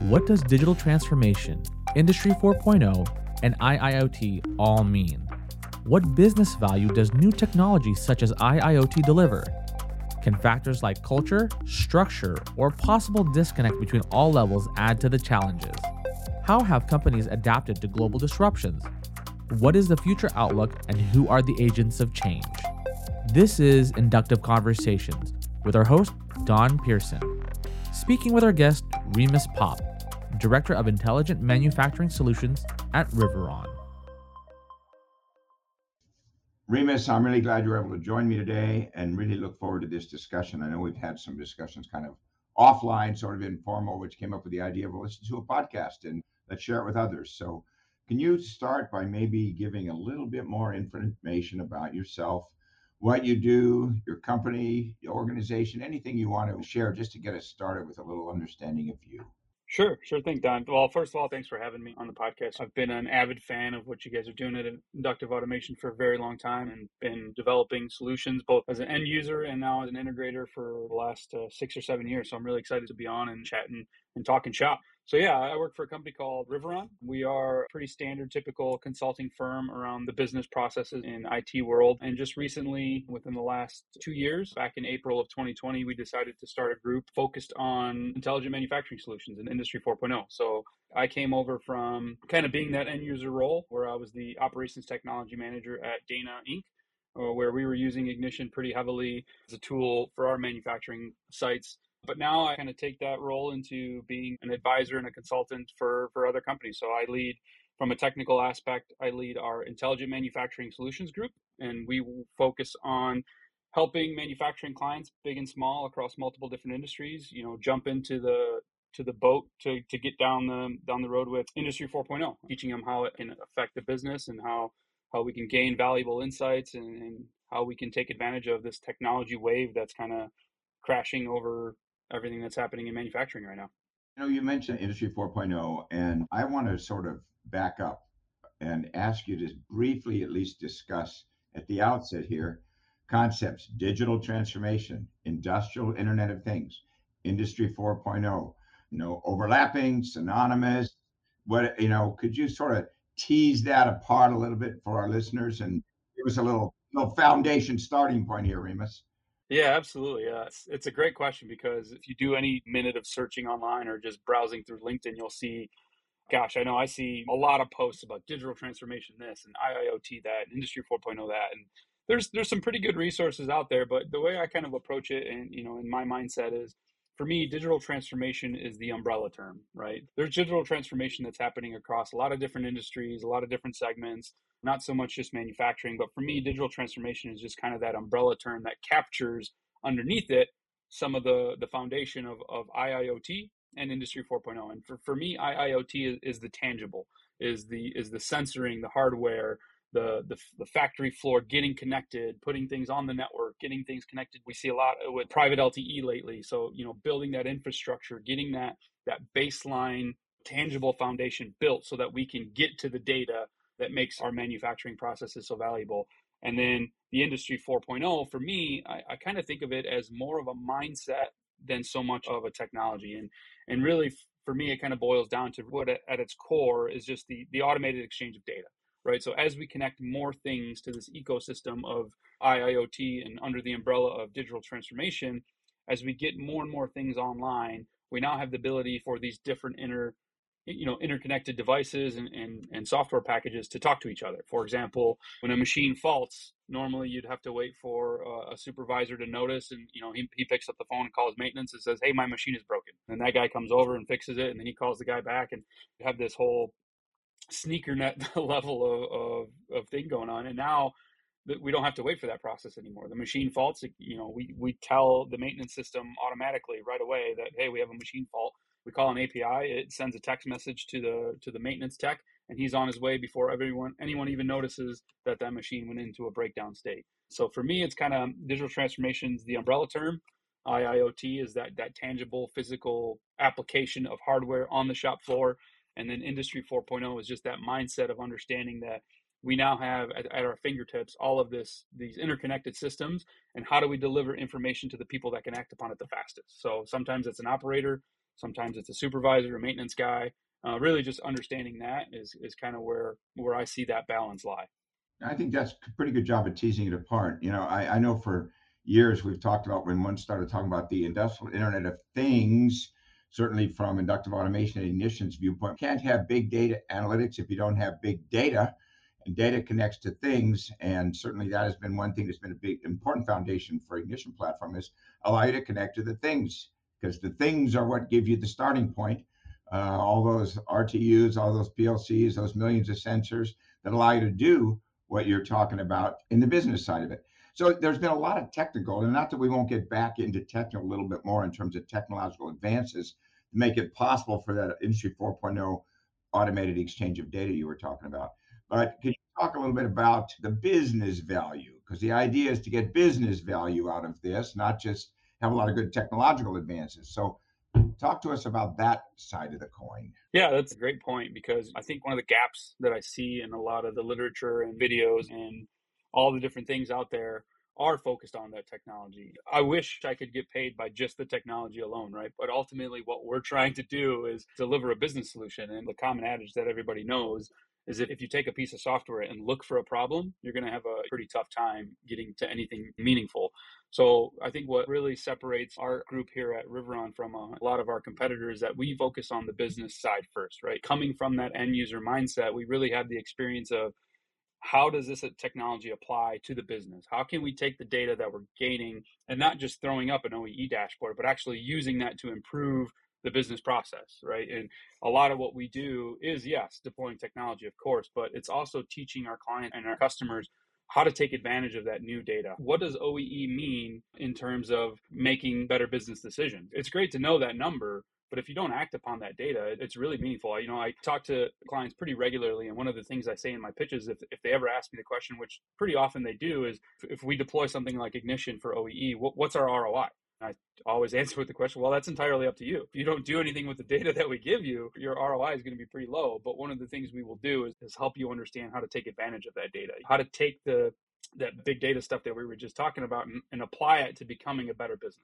What does digital transformation, Industry 4.0, and IIoT all mean? What business value does new technology such as IIoT deliver? Can factors like culture, structure, or possible disconnect between all levels add to the challenges? How have companies adapted to global disruptions? What is the future outlook and who are the agents of change? This is Inductive Conversations with our host, Don Pearson. Speaking with our guest, Remus Pop, Director of Intelligent Manufacturing Solutions at Riveron. Remus, I'm really glad you're able to join me today and really look forward to this discussion. I know we've had some discussions kind of offline, sort of informal, which came up with the idea of well, listen to a podcast and let's share it with others. So, can you start by maybe giving a little bit more information about yourself, what you do, your company, your organization, anything you want to share just to get us started with a little understanding of you? Sure, sure thing, Don. Well, first of all, thanks for having me on the podcast. I've been an avid fan of what you guys are doing at Inductive Automation for a very long time and been developing solutions both as an end user and now as an integrator for the last uh, six or seven years. So I'm really excited to be on and chatting and talking shop. So yeah, I work for a company called Riveron. We are a pretty standard, typical consulting firm around the business processes in IT world. And just recently, within the last two years, back in April of 2020, we decided to start a group focused on intelligent manufacturing solutions and Industry 4.0. So I came over from kind of being that end user role where I was the operations technology manager at Dana Inc uh, where we were using Ignition pretty heavily as a tool for our manufacturing sites but now I kind of take that role into being an advisor and a consultant for, for other companies. So I lead from a technical aspect, I lead our intelligent manufacturing solutions group, and we focus on helping manufacturing clients, big and small, across multiple different industries, you know, jump into the to the boat to, to get down the down the road with industry 4.0 teaching them how it can affect the business and how how we can gain valuable insights and, and how we can take advantage of this technology wave that's kind of crashing over everything that's happening in manufacturing right now. You know, you mentioned Industry 4.0, and I want to sort of back up and ask you to briefly at least discuss at the outset here concepts digital transformation, industrial Internet of Things, Industry 4.0, you know, overlapping, synonymous. What, you know, could you sort of tease that apart a little bit for our listeners and give us a little, little foundation starting point here, Remus? Yeah, absolutely. Yeah, it's, it's a great question because if you do any minute of searching online or just browsing through LinkedIn, you'll see, gosh, I know I see a lot of posts about digital transformation, this and IIoT, that, and Industry 4.0, that, and there's there's some pretty good resources out there. But the way I kind of approach it, and you know, in my mindset is, for me, digital transformation is the umbrella term, right? There's digital transformation that's happening across a lot of different industries, a lot of different segments not so much just manufacturing, but for me, digital transformation is just kind of that umbrella term that captures underneath it some of the the foundation of, of IIoT and Industry 4.0. And for, for me, IIoT is, is the tangible, is the is the sensoring, the hardware, the, the the factory floor, getting connected, putting things on the network, getting things connected. We see a lot with private LTE lately. So you know, building that infrastructure, getting that that baseline tangible foundation built so that we can get to the data that makes our manufacturing processes so valuable. And then the industry 4.0, for me, I, I kind of think of it as more of a mindset than so much of a technology. And and really, for me, it kind of boils down to what at its core is just the the automated exchange of data. Right. So as we connect more things to this ecosystem of IIoT and under the umbrella of digital transformation, as we get more and more things online, we now have the ability for these different inter you know interconnected devices and, and, and software packages to talk to each other for example when a machine faults normally you'd have to wait for a, a supervisor to notice and you know he, he picks up the phone and calls maintenance and says hey my machine is broken and that guy comes over and fixes it and then he calls the guy back and you have this whole sneaker net level of, of, of thing going on and now we don't have to wait for that process anymore. The machine faults, you know, we, we tell the maintenance system automatically right away that, hey, we have a machine fault we call an API. It sends a text message to the to the maintenance tech, and he's on his way before everyone anyone even notices that that machine went into a breakdown state. So for me, it's kind of digital transformations, the umbrella term. IIoT is that that tangible physical application of hardware on the shop floor, and then Industry 4.0 is just that mindset of understanding that we now have at, at, our fingertips all of this these interconnected systems and how do we deliver information to the people that can act upon it the fastest so sometimes it's an operator Sometimes it's a supervisor, a maintenance guy. Uh, really, just understanding that is is kind of where where I see that balance lie. I think that's a pretty good job of teasing it apart. You know, I, I know for years we've talked about when one started talking about the industrial Internet of Things, certainly from inductive automation and ignition's viewpoint, can't have big data analytics if you don't have big data. And data connects to things, and certainly that has been one thing that's been a big important foundation for ignition platform is allow you to connect to the things because the things are what give you the starting point. Uh, all those RTUs, all those PLCs, those millions of sensors that allow you to do what you're talking about in the business side of it. So there's been a lot of technical, and not that we won't get back into technical a little bit more in terms of technological advances to make it possible for that Industry 4.0 automated exchange of data you were talking about. But can you talk a little bit about the business value? Because the idea is to get business value out of this, not just have a lot of good technological advances. So talk to us about that side of the coin. Yeah, that's a great point because I think one of the gaps that I see in a lot of the literature and videos and all the different things out there are focused on that technology. I wish I could get paid by just the technology alone, right? But ultimately, what we're trying to do is deliver a business solution. And the common adage that everybody knows is that if you take a piece of software and look for a problem, you're going to have a pretty tough time getting to anything meaningful. So I think what really separates our group here at Riveron from a, lot of our competitors that we focus on the business side first, right? Coming from that end user mindset, we really have the experience of how does this uh, technology apply to the business? How can we take the data that we're gaining and not just throwing up an OEE dashboard, but actually using that to improve the business process, right? And a lot of what we do is, yes, deploying technology, of course, but it's also teaching our client and our customers how to take advantage of that new data. What does OEE mean in terms of making better business decisions? It's great to know that number, but if you don't act upon that data, it's really meaningful. You know, I talk to clients pretty regularly, and one of the things I say in my pitches, if, if they ever ask me the question, which pretty often they do, is if we deploy something like Ignition for OEE, what, what's our ROI? I always answer with the question, well, that's entirely up to you. If you don't do anything with the data that we give you, your ROI is going to be pretty low. But one of the things we will do is, is help you understand how to take advantage of that data, how to take the that big data stuff that we were just talking about and, and apply it to becoming a better business.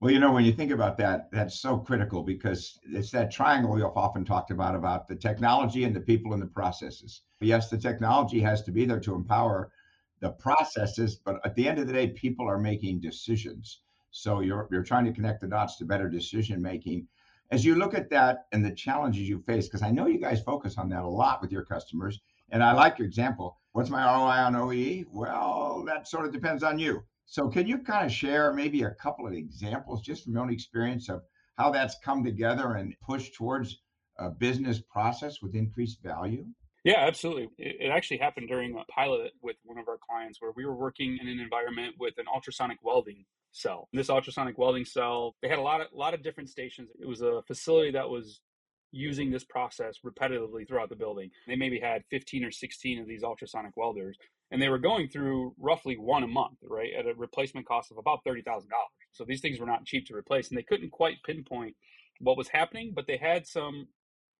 Well, you know, when you think about that, that's so critical because it's that triangle we've often talked about about the technology and the people and the processes. Yes, the technology has to be there to empower the processes, but at the end of the day, people are making decisions. So you're you're trying to connect the dots to better decision making. As you look at that and the challenges you face, because I know you guys focus on that a lot with your customers, and I like your example. What's my ROI on OEE? Well, that sort of depends on you. So can you kind of share maybe a couple of examples just from your own experience of how that's come together and pushed towards a business process with increased value? Yeah, absolutely. It, actually happened during a pilot with one of our clients where we were working in an environment with an ultrasonic welding cell. This ultrasonic welding cell, they had a lot of lot of different stations. It was a facility that was using this process repetitively throughout the building. They maybe had 15 or 16 of these ultrasonic welders, and they were going through roughly one a month, right, at a replacement cost of about $30,000. So these things were not cheap to replace, and they couldn't quite pinpoint what was happening, but they had some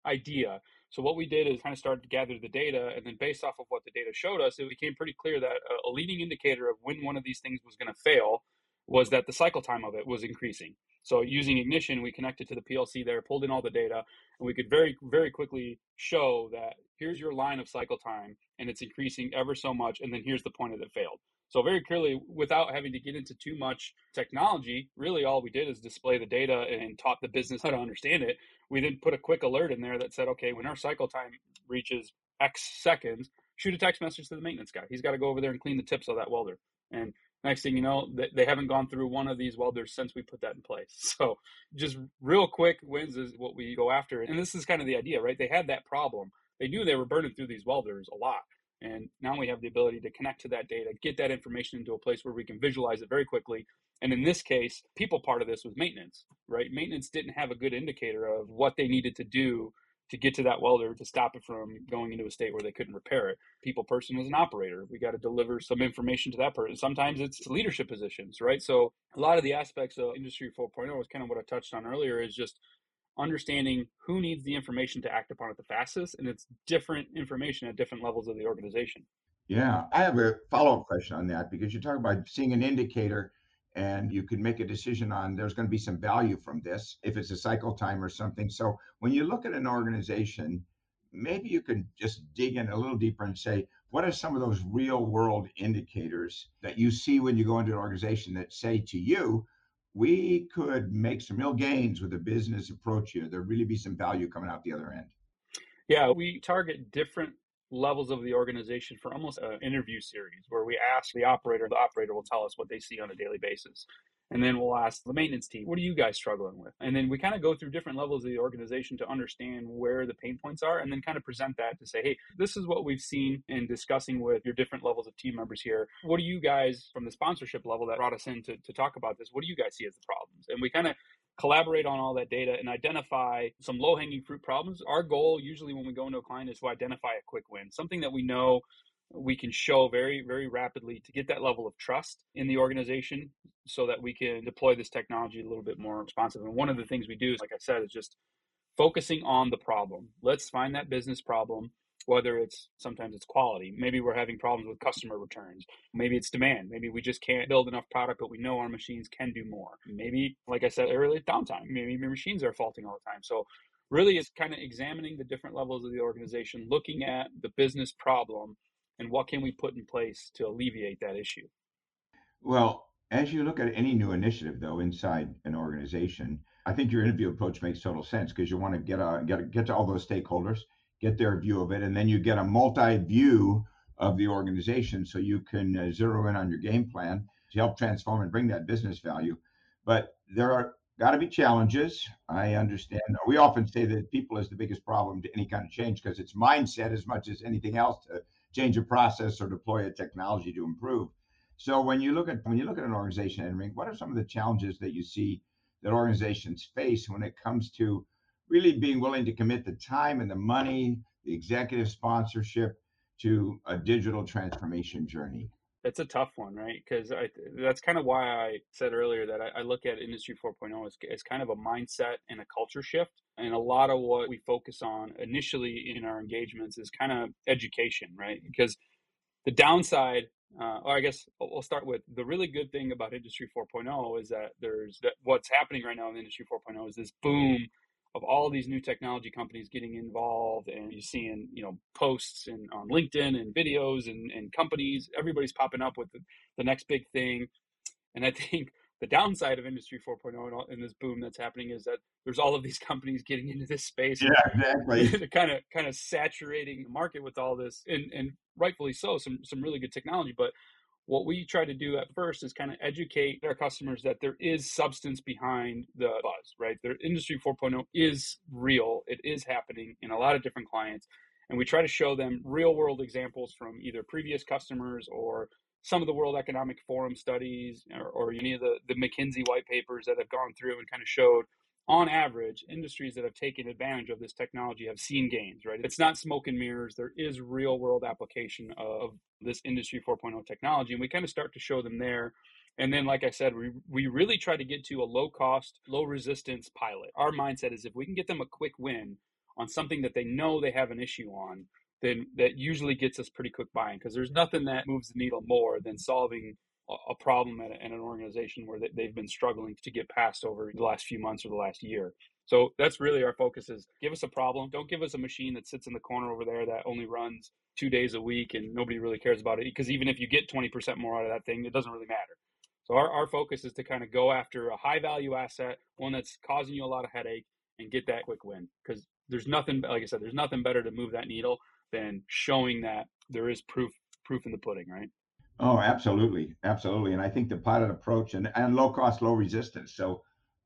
idea. So what we did is kind of started to gather the data, and then based off of what the data showed us, it became pretty clear that a leading indicator of when one of these things was going to fail was that the cycle time of it was increasing. So using Ignition, we connected to the PLC there, pulled in all the data, and we could very, very quickly show that here's your line of cycle time, and it's increasing ever so much, and then here's the point that it failed. So very clearly, without having to get into too much technology, really all we did is display the data and taught the business how to understand it. We then put a quick alert in there that said, okay, when our cycle time reaches X seconds, shoot a text message to the maintenance guy. He's got to go over there and clean the tips of that welder. And next thing you know they haven't gone through one of these welders since we put that in place. So just real quick wins is what we go after. And this is kind of the idea right? They had that problem. They knew they were burning through these welders a lot. And now we have the ability to connect to that data get that information into a place where we can visualize it very quickly. And in this case people part of this was maintenance right? Maintenance didn't have a good indicator of what they needed to do to get to that welder to stop it from going into a state where they couldn't repair it. People person was an operator. We got to deliver some information to that person. Sometimes it's leadership positions, right? So a lot of the aspects of Industry 4.0 was kind of what I touched on earlier is just understanding who needs the information to act upon it the fastest and it's different information at different levels of the organization. Yeah, I have a follow-up question on that because you talk about seeing an indicator and you can make a decision on there's going to be some value from this if it's a cycle time or something. So when you look at an organization, maybe you can just dig in a little deeper and say, what are some of those real world indicators that you see when you go into an organization that say to you, we could make some real gains with a business approach here. There'd really be some value coming out the other end. Yeah, we target different levels of the organization for almost an interview series where we ask the operator, the operator will tell us what they see on a daily basis. And then we'll ask the maintenance team, what are you guys struggling with? And then we kind of go through different levels of the organization to understand where the pain points are and then kind of present that to say, hey, this is what we've seen in discussing with your different levels of team members here. What do you guys, from the sponsorship level that brought us in to, to talk about this, what do you guys see as the problems? And we kind of collaborate on all that data and identify some low hanging fruit problems. Our goal, usually when we go into a client, is to identify a quick win, something that we know we can show very, very rapidly to get that level of trust in the organization so that we can deploy this technology a little bit more responsive. And one of the things we do is, like I said, is just focusing on the problem. Let's find that business problem whether it's sometimes it's quality. Maybe we're having problems with customer returns. Maybe it's demand. Maybe we just can't build enough product but we know our machines can do more. Mm-hmm. Maybe like i said earlier downtime. Maybe your machines are faulting all the time. So really it's kind of examining the different levels of the organization looking at the business problem and what can we put in place to alleviate that issue. Well as you look at any new initiative though inside an organization i think your interview approach makes total sense because you want to get a, get a, get to all those stakeholders get their view of it, and then you get a multi view of the organization so you can uh, zero in on your game plan to help transform and bring that business value. But there are got to be challenges. I understand. We often say that people is the biggest problem to any kind of change because it's mindset as much as anything else to change a process or deploy a technology to improve. So when you look at when you look at an organization, Henry, what are some of the challenges that you see that organizations face when it comes to really being willing to commit the time and the money, the executive sponsorship to a digital transformation journey? It's a tough one, right? Because that's kind of why I said earlier that I, I look at Industry 4.0 as, as kind of a mindset and a culture shift. And a lot of what we focus on initially in our engagements is kind of education, right? Because the downside uh, or I guess we'll start with the really good thing about Industry 4.0 is that there's that what's happening right now in Industry 4.0 is this boom of all these new technology companies getting involved and you're seeing you know posts and on linkedin and videos and, and companies everybody's popping up with the, the next big thing. And i think the downside of industry 4.0 and this boom that's happening is that there's all of these companies getting into this space yeah exactly. kind of kind of saturating the market with all this and and rightfully so some some really good technology but what we try to do at first is kind of educate our customers that there is substance behind the buzz, right? The industry 4.0 is real. It is happening in a lot of different clients. And we try to show them real world examples from either previous customers or some of the World Economic Forum studies or, or any of the, the McKinsey white papers that have gone through and kind of showed on average, industries that have taken advantage of this technology have seen gains, right? It's not smoke and mirrors. There is real world application of this industry 4.0 technology. And we kind of start to show them there. And then, like I said, we, we really try to get to a low cost, low resistance pilot. Our mindset is if we can get them a quick win on something that they know they have an issue on, then that usually gets us pretty quick buying because there's nothing that moves the needle more than solving a problem at, an organization where they've been struggling to get past over the last few months or the last year. So that's really our focus is give us a problem. Don't give us a machine that sits in the corner over there that only runs two days a week and nobody really cares about it. Because even if you get 20% more out of that thing, it doesn't really matter. So our, our focus is to kind of go after a high value asset, one that's causing you a lot of headache and get that quick win. Because there's nothing, like I said, there's nothing better to move that needle than showing that there is proof, proof in the pudding, right? Oh, absolutely. Absolutely. And I think the pilot approach and, and low cost, low resistance. So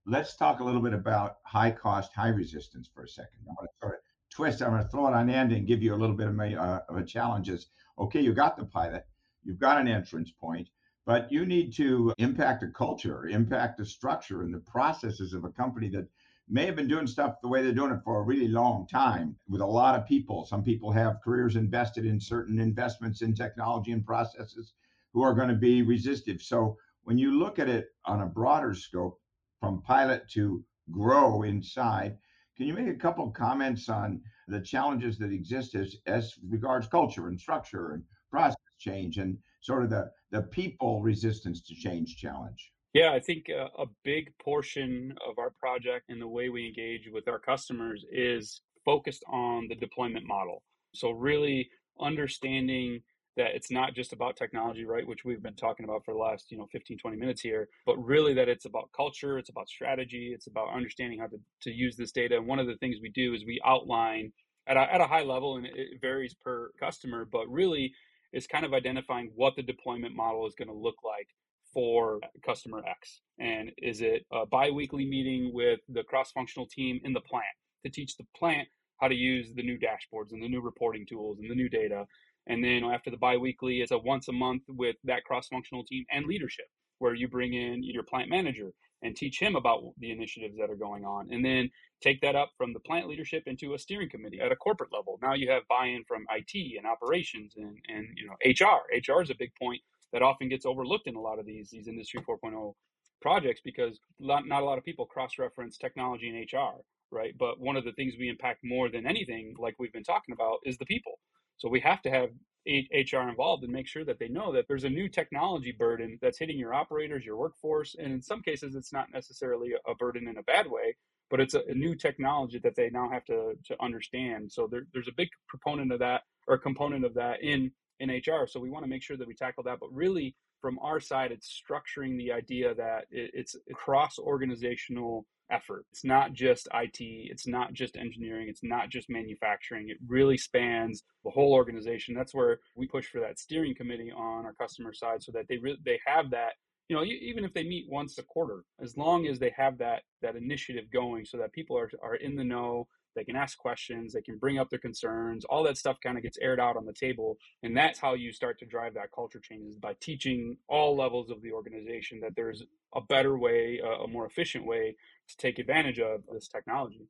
let's talk a little bit about high cost, high resistance for a second. I'm going to sort of twist, I'm going to throw it on end and give you a little bit of, a, uh, of a challenge is, okay, you got the pilot, you've got an entrance point, but you need to impact a culture, impact the structure and the processes of a company that may have been doing stuff the way they're doing it for a really long time with a lot of people. Some people have careers invested in certain investments in technology and processes who are going to be resistive. So when you look at it on a broader scope, from pilot to grow inside, can you make a couple comments on the challenges that exist as, as regards culture and structure and process change and sort of the, the people resistance to change challenge? Yeah, I think a, a, big portion of our project and the way we engage with our customers is focused on the deployment model. So, really understanding that it's not just about technology, right, which we've been talking about for the last, you know, 15, 20 minutes here, but really that it's about culture, it's about strategy, it's about understanding how to, to use this data. And one of the things we do is we outline at a, at a high level, and it varies per customer, but really is kind of identifying what the deployment model is going to look like for customer X? And is it a biweekly meeting with the cross functional team in the plant to teach the plant how to use the new dashboards and the new reporting tools and the new data? And then after the biweekly, it's a once a month with that cross functional team and leadership, where you bring in your plant manager and teach him about the initiatives that are going on. And then take that up from the plant leadership into a steering committee at a corporate level. Now you have buy-in from IT and operations and, and you know HR. HR is a big point that often gets overlooked in a lot of these these industry 4.0 projects because not, not a lot of people cross-reference technology and HR, right? But one of the things we impact more than anything, like we've been talking about, is the people. So we have to have HR involved and make sure that they know that there's a new technology burden that's hitting your operators, your workforce, and in some cases, it's not necessarily a burden in a bad way, but it's a, a new technology that they now have to to understand. So there, there's a big proponent of that or component of that in in HR. So we want to make sure that we tackle that. But really, from our side, it's structuring the idea that it's a cross organizational effort. It's not just IT, it's not just engineering, it's not just manufacturing. It really spans the whole organization. That's where we push for that steering committee on our customer side so that they really they have that you know even if they meet once a quarter as long as they have that that initiative going so that people are, are in the know they can ask questions, they can bring up their concerns, all that stuff kind of gets aired out on the table. And that's how you start to drive that culture change is by teaching all levels of the organization that there's a better way, a more efficient way to take advantage of this technology.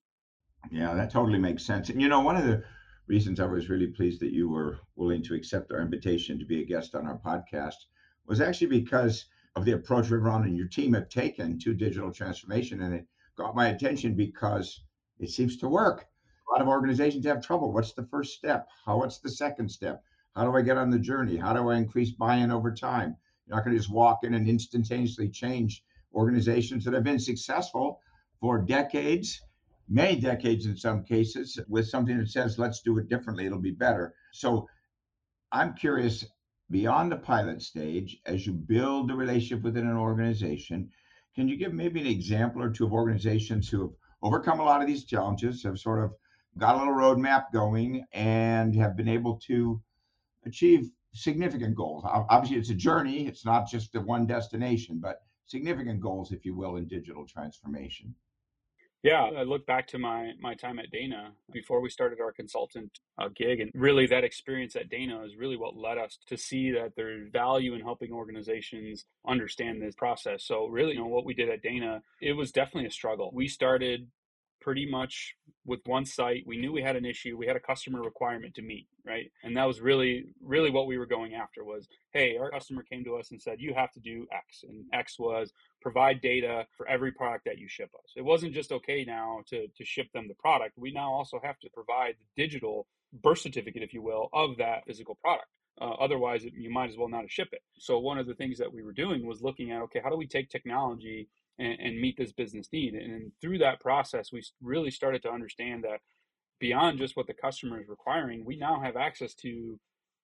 Yeah, that totally makes sense. And you know, one of the reasons I was really pleased that you were willing to accept our invitation to be a guest on our podcast was actually because of the approach Riveron and your team have taken to digital transformation. And it got my attention because it seems to work. A lot of organizations have trouble. What's the first step? How? What's the second step? How do I get on the journey? How do I increase buy-in over time? You're not going to just walk in and instantaneously change organizations that have been successful for decades, many decades in some cases, with something that says, let's do it differently, it'll be better. So I'm curious, beyond the pilot stage, as you build the relationship within an organization, can you give maybe an example or two of organizations who have overcome a lot of these challenges, have sort of got a little roadmap going, and have been able to achieve significant goals. Obviously, it's a journey, it's not just the one destination, but significant goals, if you will, in digital transformation. Yeah, I look back to my my time at Dana before we started our consultant uh, gig, and really that experience at Dana is really what led us to see that there's value in helping organizations understand this process. So really, you know, what we did at Dana, it was definitely a struggle. We started pretty much with one site. We knew we had an issue. We had a customer requirement to meet, right? And that was really, really what we were going after was, hey, our customer came to us and said, you have to do X. And X was provide data for every product that you ship us. It wasn't just okay now to, to ship them the product. We now also have to provide the digital birth certificate, if you will, of that physical product. Uh, otherwise, you might as well not ship it. So one of the things that we were doing was looking at, okay, how do we take technology and, and meet this business need. And through that process, we really started to understand that beyond just what the customer is requiring, we now have access to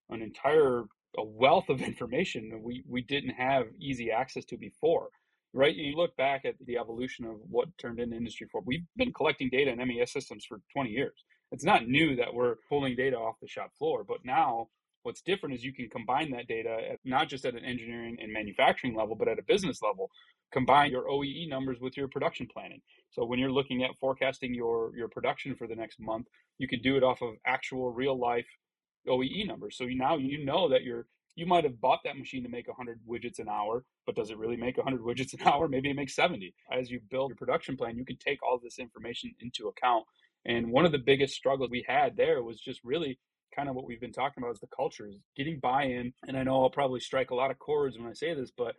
an entire a wealth of information that we, we didn't have easy access to before. Right? You look back at the evolution of what turned into Industry 4. We've been collecting data in MES systems for 20 years. It's not new that we're pulling data off the shop floor, but now What's different is you can combine that data at, not just at an engineering and manufacturing level, but at a business level. Combine your OEE numbers with your production planning. So when you're looking at forecasting your your production for the next month, you can do it off of actual real life OEE numbers. So now you know that you're you might have bought that machine to make 100 widgets an hour, but does it really make 100 widgets an hour? Maybe it makes 70. As you build your production plan, you can take all this information into account. And one of the biggest struggles we had there was just really kind of what we've been talking about is the culture is getting buy-in and i know i'll probably strike a lot of chords when i say this but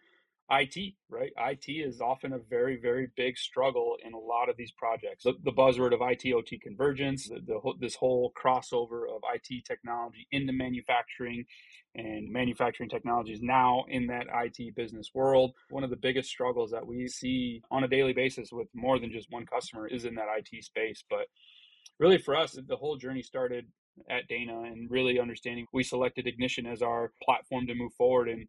IT, right? IT is often a very, very big struggle in a lot of these projects. The, the buzzword of IT OT convergence, the, the, this whole crossover of IT technology into manufacturing and manufacturing technologies now in that IT business world. One of the biggest struggles that we see on a daily basis with more than just one customer is in that IT space. But really, for us, the whole journey started at Dana and really understanding we selected Ignition as our platform to move forward. And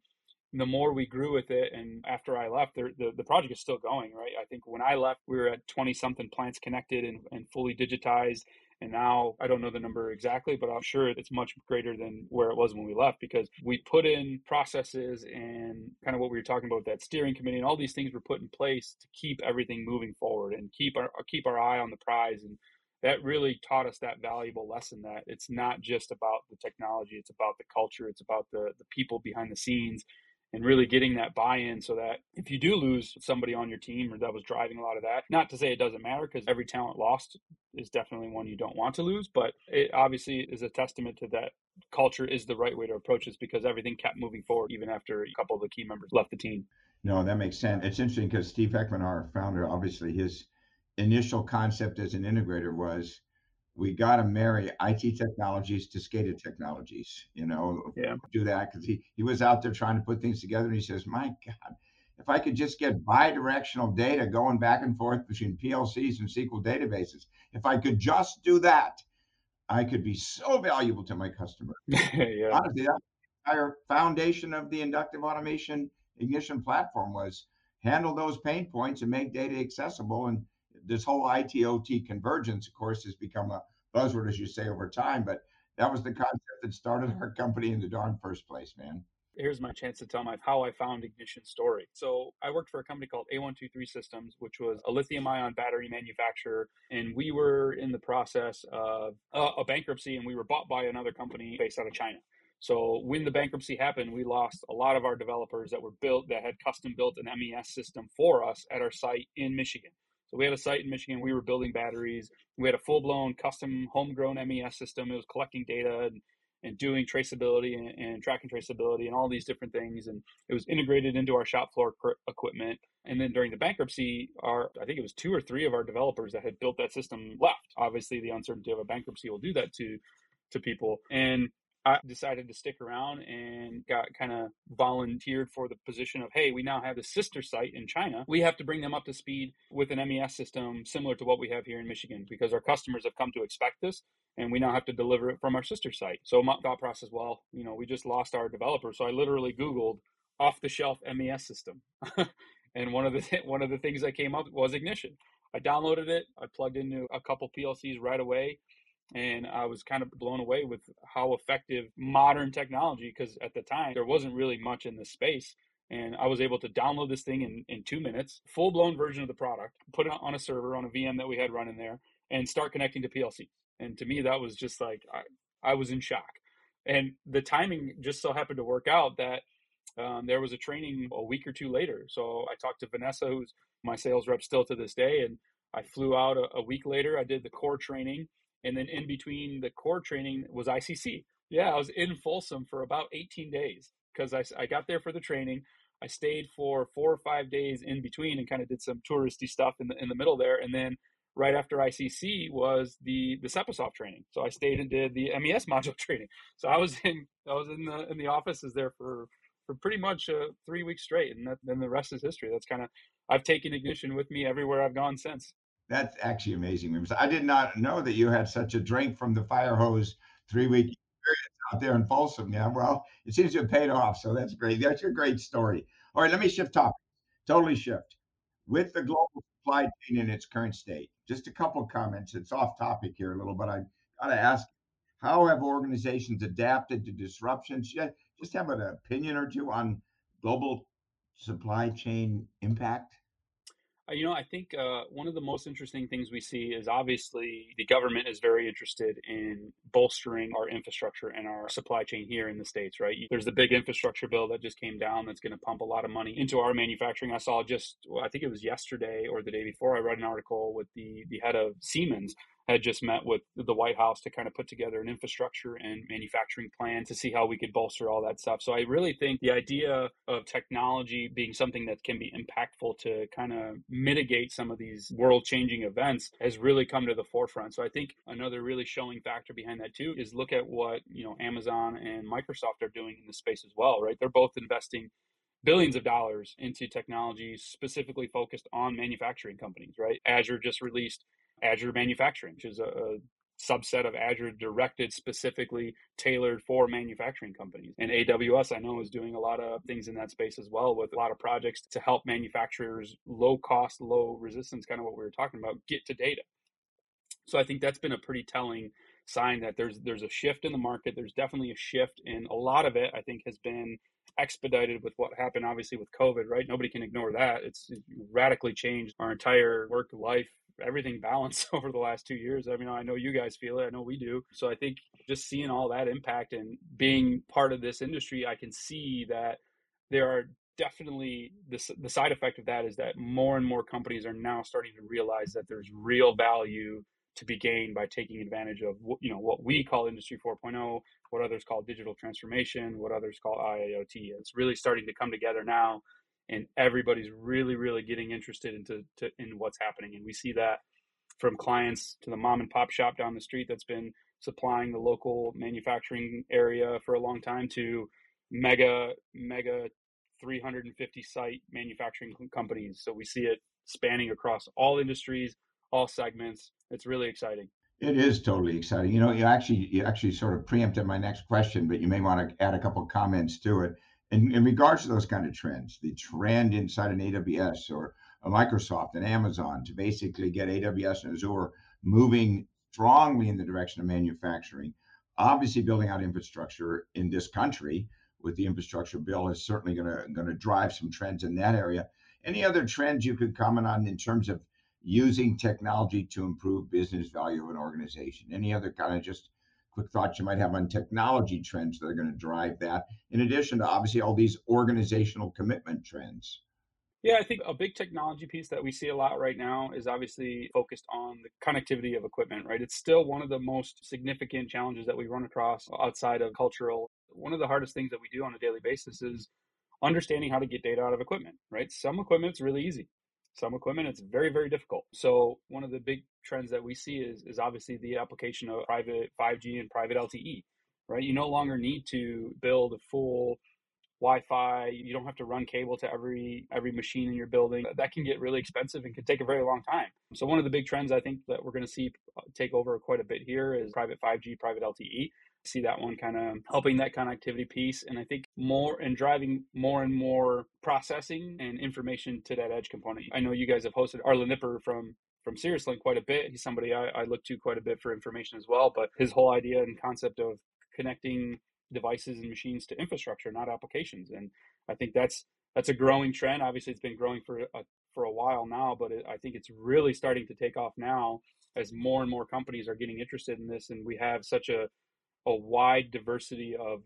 the more we grew with it and after i left the, the, project is still going right? I think when i left we were at 20 something plants connected and, and fully digitized and now I don't know the number exactly, but I'm sure it's much greater than where it was when we left because we put in processes and kind of what we were talking about that steering committee and all these things were put in place to keep everything moving forward and keep our keep our eye on the prize and that really taught us that valuable lesson that it's not just about the technology it's about the culture it's about the the people behind the scenes and really getting that buy-in so that if you do lose somebody on your team or that was driving a lot of that not to say it doesn't matter because every talent lost is definitely one you don't want to lose but it obviously is a testament to that culture is the right way to approach this because everything kept moving forward even after a couple of the key members left the team. No that makes sense. It's interesting because Steve Hechtman our founder obviously his initial concept as an integrator was we got to marry IT technologies to SCADA technologies, you know, yeah. do that because he, he was out there trying to put things together and he says, my God, if I could just get bi-directional data going back and forth between PLCs and SQL databases, if I could just do that, I could be so valuable to my customer. yeah. Honestly, that entire foundation of the inductive automation ignition platform was handle those pain points and make data accessible. And this whole IT/OT convergence, of course, has become a buzzword, as you say, over time. But that was the concept that started our company in the darn first place, man. Here's my chance to tell my how I found Ignition story. So I worked for a company called A123 Systems, which was a lithium-ion battery manufacturer, and we were in the process of uh, a bankruptcy, and we were bought by another company based out of China. So when the bankruptcy happened, we lost a lot of our developers that were built that had custom built an MES system for us at our site in Michigan. So we had a site in Michigan. We were building batteries. We had a full blown custom homegrown MES system. It was collecting data and, and doing traceability and, and track and traceability and all these different things. And it was integrated into our shop floor equipment. And then during the bankruptcy, our I think it was two or three of our developers that had built that system left. Obviously, the uncertainty of a bankruptcy will do that to to people. And I decided to stick around and got kind of volunteered for the position of, hey, we now have a sister site in China. We have to bring them up to speed with an MES system similar to what we have here in Michigan because our customers have come to expect this and we now have to deliver it from our sister site. So my thought process, well, you know, we just lost our developer. So I literally Googled off the shelf MES system. and one of the th- one of the things that came up was Ignition. I downloaded it, I plugged into a couple PLCs right away and I was kind of blown away with how effective modern technology, because at the time there wasn't really much in this space. And I was able to download this thing in, in two minutes, full blown version of the product, put it on a server on a VM that we had running there, and start connecting to PLC. And to me, that was just like, I, I was in shock. And the timing just so happened to work out that um, there was a training a week or two later. So I talked to Vanessa, who's my sales rep still to this day, and I flew out a, a week later. I did the core training and then in between the core training was ICC. Yeah, I was in Folsom for about 18 days because I, I got there for the training. I stayed for four or five days in between and kind of did some touristy stuff in the in the middle there, and then right after ICC was the the Sepasoft training. So I stayed and did the MES module training. So I was in I was in the in the offices there for for pretty much uh, three weeks straight, and then the rest is history. That's kind of I've taken ignition with me everywhere I've gone since. That's actually amazing. I did not know that you had such a drink from the fire hose three week experience out there in Folsom. Yeah, well, it seems to have paid off. So that's great. That's a great story. All right, let me shift topics. Totally shift. With the global supply chain in its current state, just a couple of comments. It's off topic here a little, but I got to ask how have organizations adapted to disruptions? Just have an opinion or two on global supply chain impact? Uh, you know, I think uh, one of the most interesting things we see is obviously the government is very interested in bolstering our infrastructure and our supply chain here in the States, right? There's the big infrastructure bill that just came down that's going to pump a lot of money into our manufacturing. I saw just, I think it was yesterday or the day before, I read an article with the, the head of Siemens had just met with the White House to kind of put together an infrastructure and manufacturing plan to see how we could bolster all that stuff. So I really think the idea of technology being something that can be impactful to kind of mitigate some of these world changing events has really come to the forefront. So I think another really showing factor behind that too is look at what, you know, Amazon and Microsoft are doing in the space as well, right? They're both investing billions of dollars into technology specifically focused on manufacturing companies, right? Azure just released Azure Manufacturing, which is a, a subset of Azure directed specifically tailored for manufacturing companies. And AWS, I know, is doing a lot of things in that space as well with a lot of projects to help manufacturers low cost, low resistance, kind of what we were talking about, get to data. So I think that's been a pretty telling sign that there's there's a shift in the market. There's definitely a shift, and a lot of it I think has been expedited with what happened obviously with COVID, right? Nobody can ignore that. It's radically changed our entire work life everything balanced over the last two years. I mean, I know you guys feel it. I know we do. So I think just seeing all that impact and being part of this industry, I can see that there are definitely the, the side effect of that is that more and more companies are now starting to realize that there's real value to be gained by taking advantage of you know what we call industry 4.0 what others call digital transformation what others call iot it's really starting to come together now and everybody's really really getting interested into to, in what's happening. And we see that from clients to the mom and pop shop down the street that's been supplying the local manufacturing area for a long time to mega mega 350 site manufacturing companies. So we see it spanning across all industries all segments. It's really exciting. It is totally exciting. You know you actually you actually sort of preempted my next question but you may want to add a couple comments to it in, in regards to those kind of trends, the trend inside an AWS or a Microsoft and Amazon to basically get AWS and Azure moving strongly in the direction of manufacturing, obviously building out infrastructure in this country with the infrastructure bill is certainly going to going to drive some trends in that area. Any other trends you could comment on in terms of using technology to improve business value of an organization? Any other kind of just quick thoughts you might have on technology trends that are going to drive that, in addition to obviously all these organizational commitment trends? Yeah, I think a big technology piece that we see a lot right now is obviously focused on the connectivity of equipment, right? It's still one of the most significant challenges that we run across outside of cultural. One of the hardest things that we do on a daily basis is understanding how to get data out of equipment, right? Some equipment's really easy some equipment it's very very difficult. So one of the big trends that we see is is obviously the application of private 5g and private lte right? You no longer need to build a full wi-fi you don't have to run cable to every every machine in your building. That can get really expensive and can take a very long time. So one of the big trends i think that we're going to see uh, take over quite a bit here is private 5g private lte see that one kind of um, helping that connectivity piece and i think more and driving more and more processing and information to that edge component i know you guys have hosted arlen nipper from from Cirrus Link quite a bit. He's somebody I, I look to quite a bit for information as well. But his whole idea and concept of connecting devices and machines to infrastructure, not applications, and I think that's that's a growing trend. Obviously, it's been growing for a, for a while now, but it, I think it's really starting to take off now as more and more companies are getting interested in this, and we have such a a wide diversity of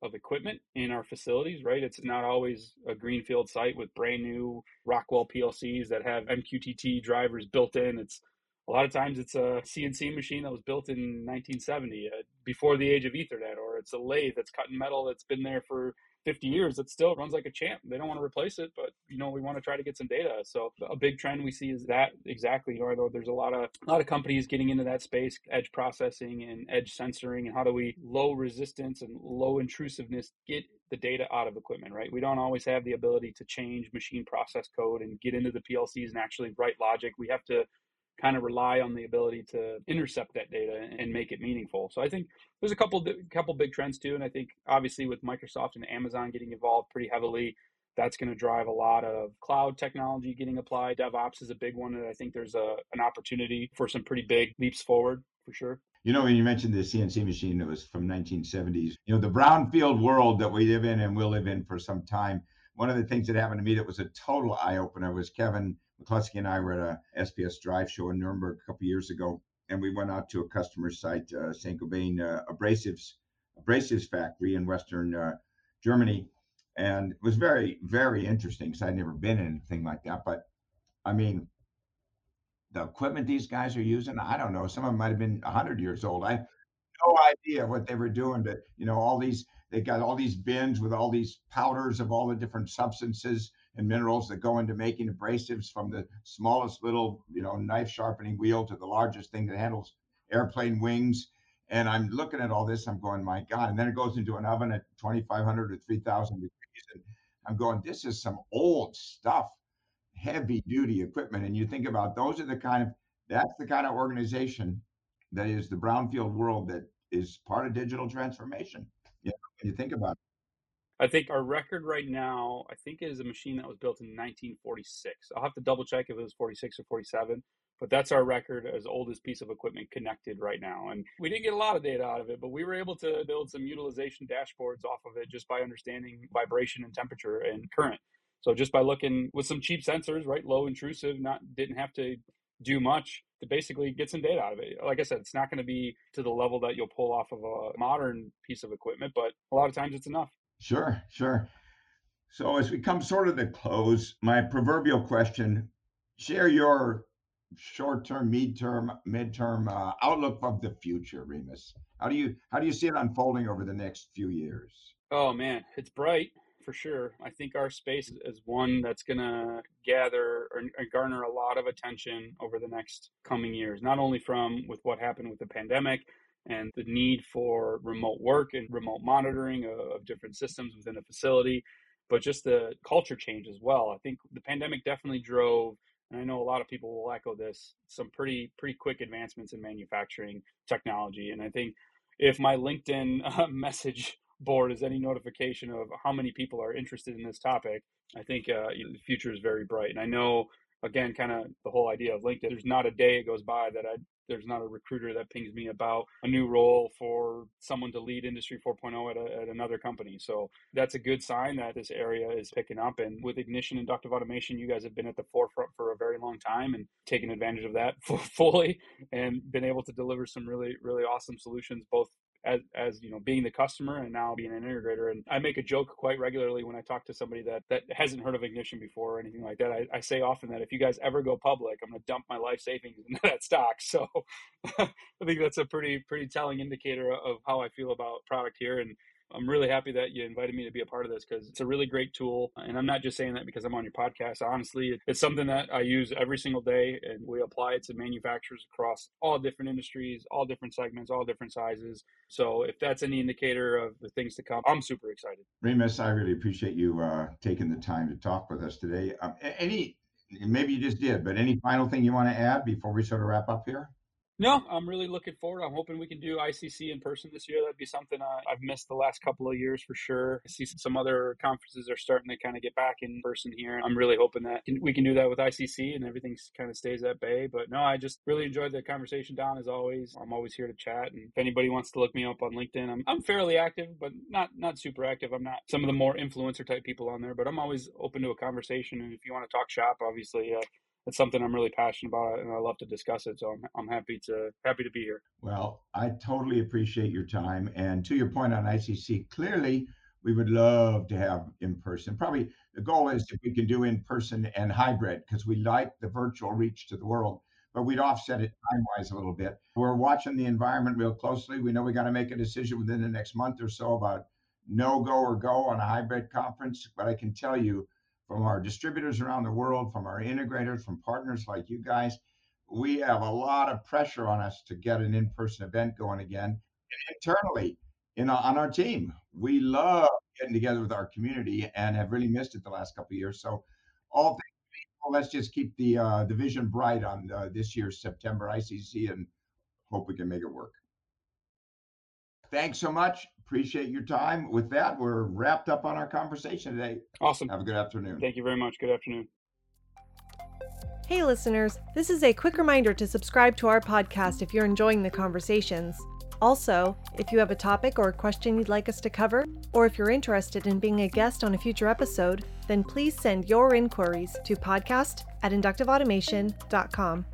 of equipment in our facilities, right? It's not always a greenfield site with brand new Rockwell PLCs that have MQTT drivers built in. It's a lot of times it's a CNC machine that was built in 1970 uh, before the age of Ethernet, or it's a lathe that's cutting metal that's been there for 50 years, it still runs like a champ. They don't want to replace it, but you know, we want to try to get some data. So a big trend we see is that exactly. You know, there's a lot of a lot of companies getting into that space, edge processing and edge sensoring, and how do we low resistance and low intrusiveness get the data out of equipment, right? We don't always have the ability to change machine process code and get into the PLCs and actually write logic. We have to kind of rely on the ability to intercept that data and make it meaningful. So I think there's a couple couple big trends too, and I think obviously with Microsoft and Amazon getting involved pretty heavily, that's going to drive a lot of cloud technology getting applied. DevOps is a big one, and I think there's a an opportunity for some pretty big leaps forward for sure. You know, when you mentioned the CNC machine it was from 1970s, you know, the brownfield world that we live in and will live in for some time. One of the things that happened to me that was a total eye opener was Kevin McClusky and I were at a SPS Drive show in Nuremberg a couple years ago, and we went out to a customer site, uh, Saint Gobain uh, abrasives abrasives factory in Western uh, Germany, and it was very very interesting because I'd never been in anything like that. But I mean, the equipment these guys are using, I don't know. Some of them might have been 100 years old. I have no idea what they were doing but you know, all these, they got all these bins with all these powders of all the different substances and minerals that go into making abrasives from the smallest little, you know, knife sharpening wheel to the largest thing that handles airplane wings. And I'm looking at all this, I'm going, my God. And then it goes into an oven at 2,500 or 3,000 degrees. And I'm going, this is some old stuff, heavy duty equipment. And you think about those are the kind of, that's the kind of organization that is the brownfield world that is part of digital transformation. Yeah, when you think about it. I think our record right now, I think, is a machine that was built in 1946. I'll have to double check if it was 46 or 47, but that's our record as oldest piece of equipment connected right now. And we didn't get a lot of data out of it, but we were able to build some utilization dashboards off of it just by understanding vibration and temperature and current. So just by looking with some cheap sensors, right, low intrusive, not didn't have to do much to basically get some data out of it. Like I said, it's not going to be to the level that you'll pull off of a modern piece of equipment, but a lot of times it's enough. Sure, sure. So as we come sort of to the close, my proverbial question, share your short-term, mid-term, mid-term uh, outlook of the future, Remus. How do you how do you see it unfolding over the next few years? Oh man, it's bright for sure. I think our space is one that's going to gather or, or, garner a lot of attention over the next coming years, not only from with what happened with the pandemic and the need for remote work and remote monitoring of, different systems within a facility, but just the culture change as well. I think the pandemic definitely drove and I know a lot of people will echo this, some pretty pretty quick advancements in manufacturing technology. And I think if my LinkedIn uh, message board is any notification of how many people are interested in this topic, I think uh, the future is very bright. And I know, again, kind of the whole idea of LinkedIn, there's not a day it goes by that I there's not a recruiter that pings me about a new role for someone to lead industry 4.0 at, a, at another company. So that's a good sign that this area is picking up. And with ignition inductive automation you guys have been at the forefront for a very long time and taken advantage of that fully and been able to deliver some really really awesome solutions both as, as you know being the customer and now being an integrator and i make a joke quite regularly when i talk to somebody that that hasn't heard of ignition before or anything like that. I, I say often that if you guys ever go public i'm going to dump my life savings into that stock. So i think that's a pretty pretty telling indicator of how i feel about product here and I'm really happy that you invited me to be a part of this because it's a really great tool. And I'm not just saying that because I'm on your podcast. Honestly, it's something that I use every single day and we apply it to manufacturers across all different industries, all different segments, all different sizes. So if that's any indicator of the things to come, I'm super excited. Remus, I really appreciate you uh, taking the time to talk with us today. Um, any, maybe you just did, but any final thing you want to add before we sort of wrap up here? No, I'm really looking forward. I'm hoping we can do ICC in person this year. That'd be something uh, I've missed the last couple of years for sure. I see some other conferences are starting to kind of get back in person here. I'm really hoping that we can do that with ICC and everything kind of stays at bay. But no, I just really enjoyed the conversation, Don, as always. I'm always here to chat. And if anybody wants to look me up on LinkedIn, I'm, I'm fairly active, but not, not super active. I'm not some of the more influencer type people on there, but I'm always open to a conversation. And if you want to talk shop, obviously, uh, it's something I'm really passionate about, and I love to discuss it. So I'm, I'm happy to happy to be here. Well, I totally appreciate your time, and to your point on ICC, clearly we would love to have in person. Probably the goal is if we can do in person and hybrid because we like the virtual reach to the world, but we'd offset it time wise a little bit. We're watching the environment real closely. We know we got to make a decision within the next month or so about no go or go on a hybrid conference, but I can tell you from our distributors around the world, from our integrators, from partners like you guys. We have a lot of pressure on us to get an in-person event going again. And internally, in our, on our team, we love getting together with our community and have really missed it the last couple of years. So, all things well, let's just keep the uh, the vision bright on uh, this year's September ICC and hope we can make it work. Thanks so much. Appreciate your time. With that, we're wrapped up on our conversation today. Awesome. Have a good afternoon. Thank you very much. Good afternoon. Hey, listeners. This is a quick reminder to subscribe to our podcast if you're enjoying the conversations. Also, if you have a topic or a question you'd like us to cover, or if you're interested in being a guest on a future episode, then please send your inquiries to podcast at inductiveautomation.com.